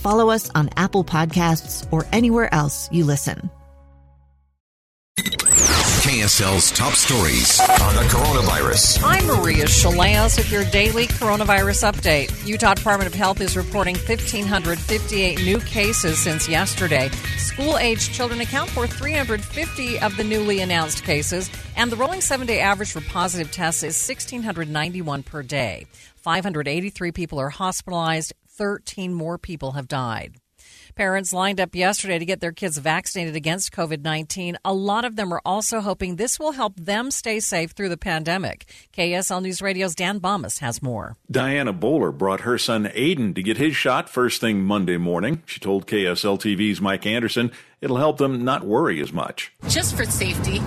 follow us on Apple Podcasts, or anywhere else you listen. KSL's top stories on the coronavirus. I'm Maria Shilaos with your daily coronavirus update. Utah Department of Health is reporting 1,558 new cases since yesterday. School aged children account for 350 of the newly announced cases, and the rolling seven day average for positive tests is 1,691 per day. 583 people are hospitalized, 13 more people have died. Parents lined up yesterday to get their kids vaccinated against COVID 19. A lot of them are also hoping this will help them stay safe through the pandemic. KSL News Radio's Dan Bammes has more. Diana Bowler brought her son Aiden to get his shot first thing Monday morning. She told KSL TV's Mike Anderson it'll help them not worry as much. Just for safety.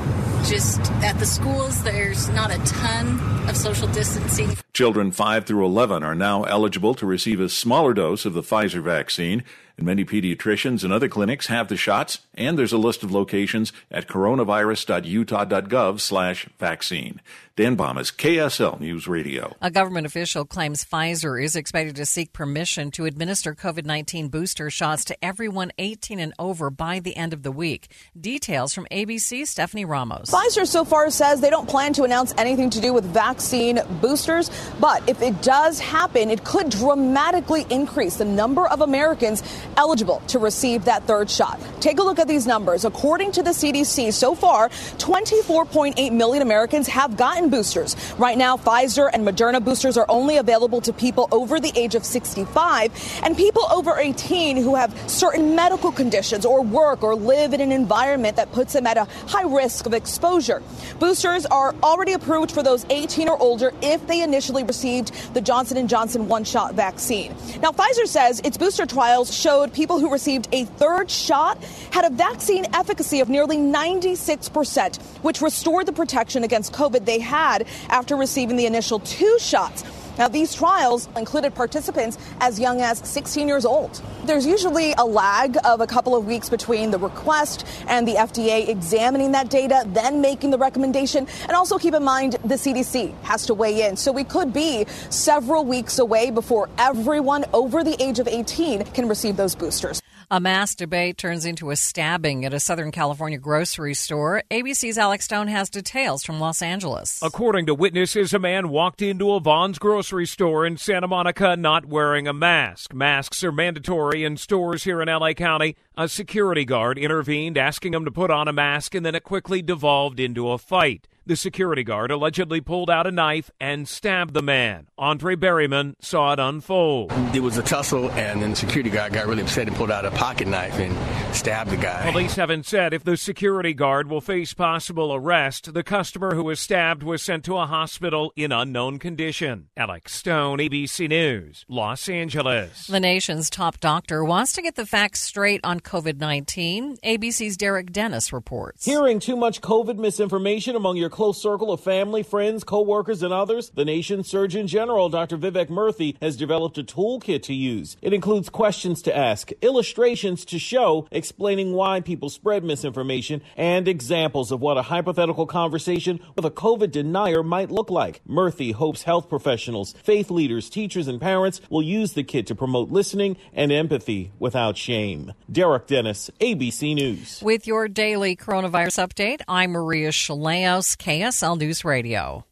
Just at the schools, there's not a ton of social distancing. Children 5 through 11 are now eligible to receive a smaller dose of the Pfizer vaccine. And many pediatricians and other clinics have the shots, and there's a list of locations at coronavirus.utah.gov slash vaccine. Dan Bammes, KSL News Radio. A government official claims Pfizer is expected to seek permission to administer COVID 19 booster shots to everyone 18 and over by the end of the week. Details from ABC, Stephanie Ramos. Pfizer so far says they don't plan to announce anything to do with vaccine boosters, but if it does happen, it could dramatically increase the number of Americans eligible to receive that third shot. Take a look at these numbers. According to the CDC, so far, 24.8 million Americans have gotten boosters. Right now, Pfizer and Moderna boosters are only available to people over the age of 65 and people over 18 who have certain medical conditions or work or live in an environment that puts them at a high risk of exposure. Boosters are already approved for those 18 or older if they initially received the Johnson & Johnson one-shot vaccine. Now, Pfizer says its booster trials showed people who received a third shot had a vaccine efficacy of nearly 96%, which restored the protection against COVID they had after receiving the initial two shots. Now, these trials included participants as young as 16 years old. There's usually a lag of a couple of weeks between the request and the FDA examining that data, then making the recommendation. And also keep in mind the CDC has to weigh in. So we could be several weeks away before everyone over the age of 18 can receive those boosters. A mass debate turns into a stabbing at a Southern California grocery store. ABC's Alex Stone has details from Los Angeles. According to witnesses, a man walked into a Vons grocery store in Santa Monica not wearing a mask. Masks are mandatory in stores here in LA County. A security guard intervened, asking him to put on a mask, and then it quickly devolved into a fight. The security guard allegedly pulled out a knife and stabbed the man. Andre Berryman saw it unfold. There was a tussle, and then the security guard got really upset and pulled out a pocket knife and stabbed the guy. Police haven't said if the security guard will face possible arrest. The customer who was stabbed was sent to a hospital in unknown condition. Alex Stone, ABC News, Los Angeles. The nation's top doctor wants to get the facts straight on COVID 19. ABC's Derek Dennis reports. Hearing too much COVID misinformation among your close circle of family, friends, co-workers, and others, the nation's Surgeon General, Dr. Vivek Murthy, has developed a toolkit to use. It includes questions to ask, illustrations to show, explaining why people spread misinformation, and examples of what a hypothetical conversation with a COVID denier might look like. Murthy hopes health professionals, faith leaders, teachers, and parents will use the kit to promote listening and empathy without shame. Derek Dennis, ABC News. With your daily coronavirus update, I'm Maria Shilaos. KSL News Radio.